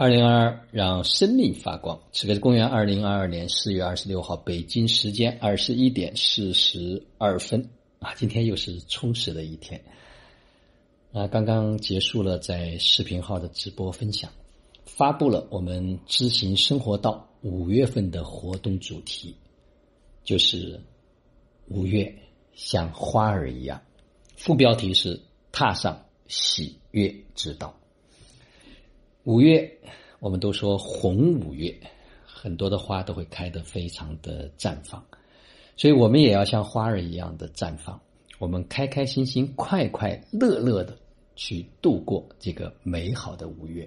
二零二二，让生命发光。此刻是公元二零二二年四月二十六号，北京时间二十一点四十二分啊！今天又是充实的一天啊！刚刚结束了在视频号的直播分享，发布了我们知行生活道五月份的活动主题，就是五月像花儿一样，副标题是踏上喜悦之道。五月，我们都说红五月，很多的花都会开得非常的绽放，所以我们也要像花儿一样的绽放。我们开开心心、快快乐乐的去度过这个美好的五月。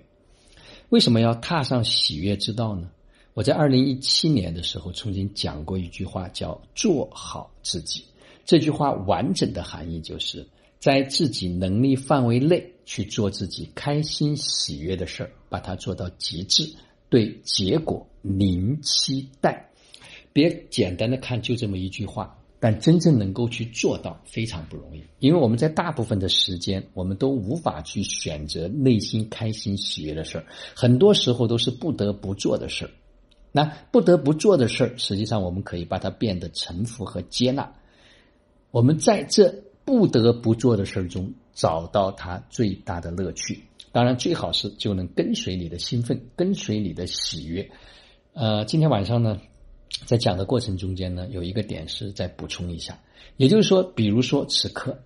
为什么要踏上喜悦之道呢？我在二零一七年的时候曾经讲过一句话，叫“做好自己”。这句话完整的含义就是在自己能力范围内。去做自己开心喜悦的事儿，把它做到极致，对结果零期待，别简单的看就这么一句话，但真正能够去做到非常不容易，因为我们在大部分的时间，我们都无法去选择内心开心喜悦的事儿，很多时候都是不得不做的事儿。那不得不做的事儿，实际上我们可以把它变得臣服和接纳。我们在这不得不做的事儿中。找到它最大的乐趣，当然最好是就能跟随你的兴奋，跟随你的喜悦。呃，今天晚上呢，在讲的过程中间呢，有一个点是再补充一下，也就是说，比如说此刻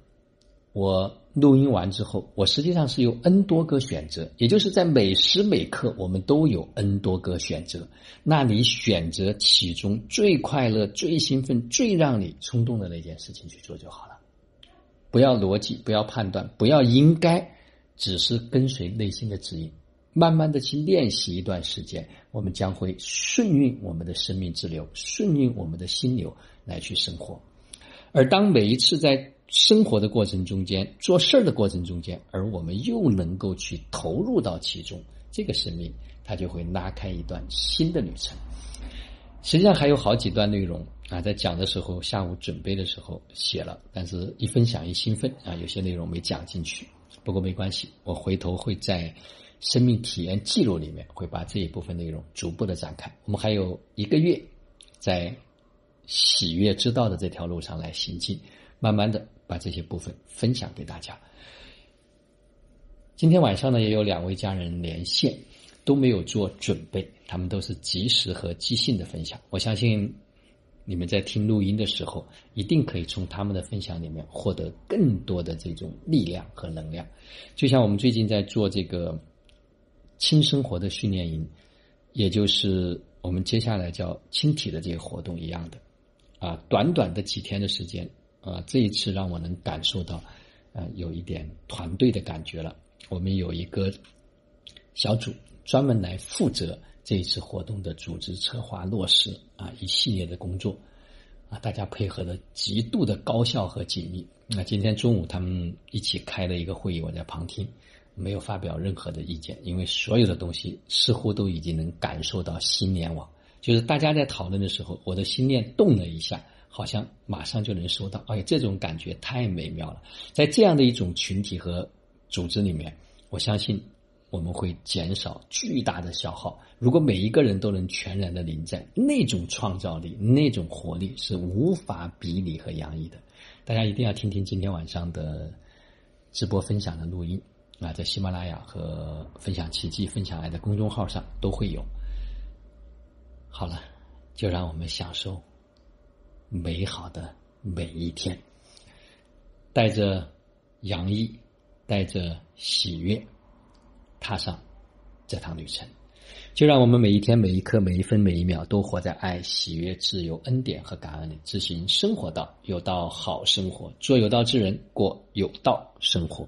我录音完之后，我实际上是有 N 多个选择，也就是在每时每刻我们都有 N 多个选择，那你选择其中最快乐、最兴奋、最让你冲动的那件事情去做就好了。不要逻辑，不要判断，不要应该，只是跟随内心的指引，慢慢的去练习一段时间，我们将会顺应我们的生命之流，顺应我们的心流来去生活。而当每一次在生活的过程中间、做事儿的过程中间，而我们又能够去投入到其中，这个生命它就会拉开一段新的旅程。实际上还有好几段内容。啊，在讲的时候，下午准备的时候写了，但是一分享一兴奋啊，有些内容没讲进去。不过没关系，我回头会在生命体验记录里面会把这一部分内容逐步的展开。我们还有一个月，在喜悦之道的这条路上来行进，慢慢的把这些部分分享给大家。今天晚上呢，也有两位家人连线，都没有做准备，他们都是及时和即兴的分享。我相信。你们在听录音的时候，一定可以从他们的分享里面获得更多的这种力量和能量。就像我们最近在做这个轻生活的训练营，也就是我们接下来叫轻体的这个活动一样的。啊，短短的几天的时间，啊，这一次让我能感受到，啊，有一点团队的感觉了。我们有一个小组专门来负责。这一次活动的组织策划落实啊，一系列的工作啊，大家配合的极度的高效和紧密。那今天中午他们一起开了一个会议，我在旁听，没有发表任何的意见，因为所有的东西似乎都已经能感受到心联网，就是大家在讨论的时候，我的心念动了一下，好像马上就能收到。哎呀，这种感觉太美妙了！在这样的一种群体和组织里面，我相信。我们会减少巨大的消耗。如果每一个人都能全然的临在，那种创造力、那种活力是无法比拟和洋溢的。大家一定要听听今天晚上的直播分享的录音啊，在喜马拉雅和分享奇迹、分享爱的公众号上都会有。好了，就让我们享受美好的每一天，带着洋溢，带着喜悦。踏上这趟旅程，就让我们每一天、每一刻、每一分、每一秒都活在爱、喜悦、自由、恩典和感恩里，执行生活道，有道好生活，做有道之人，过有道生活。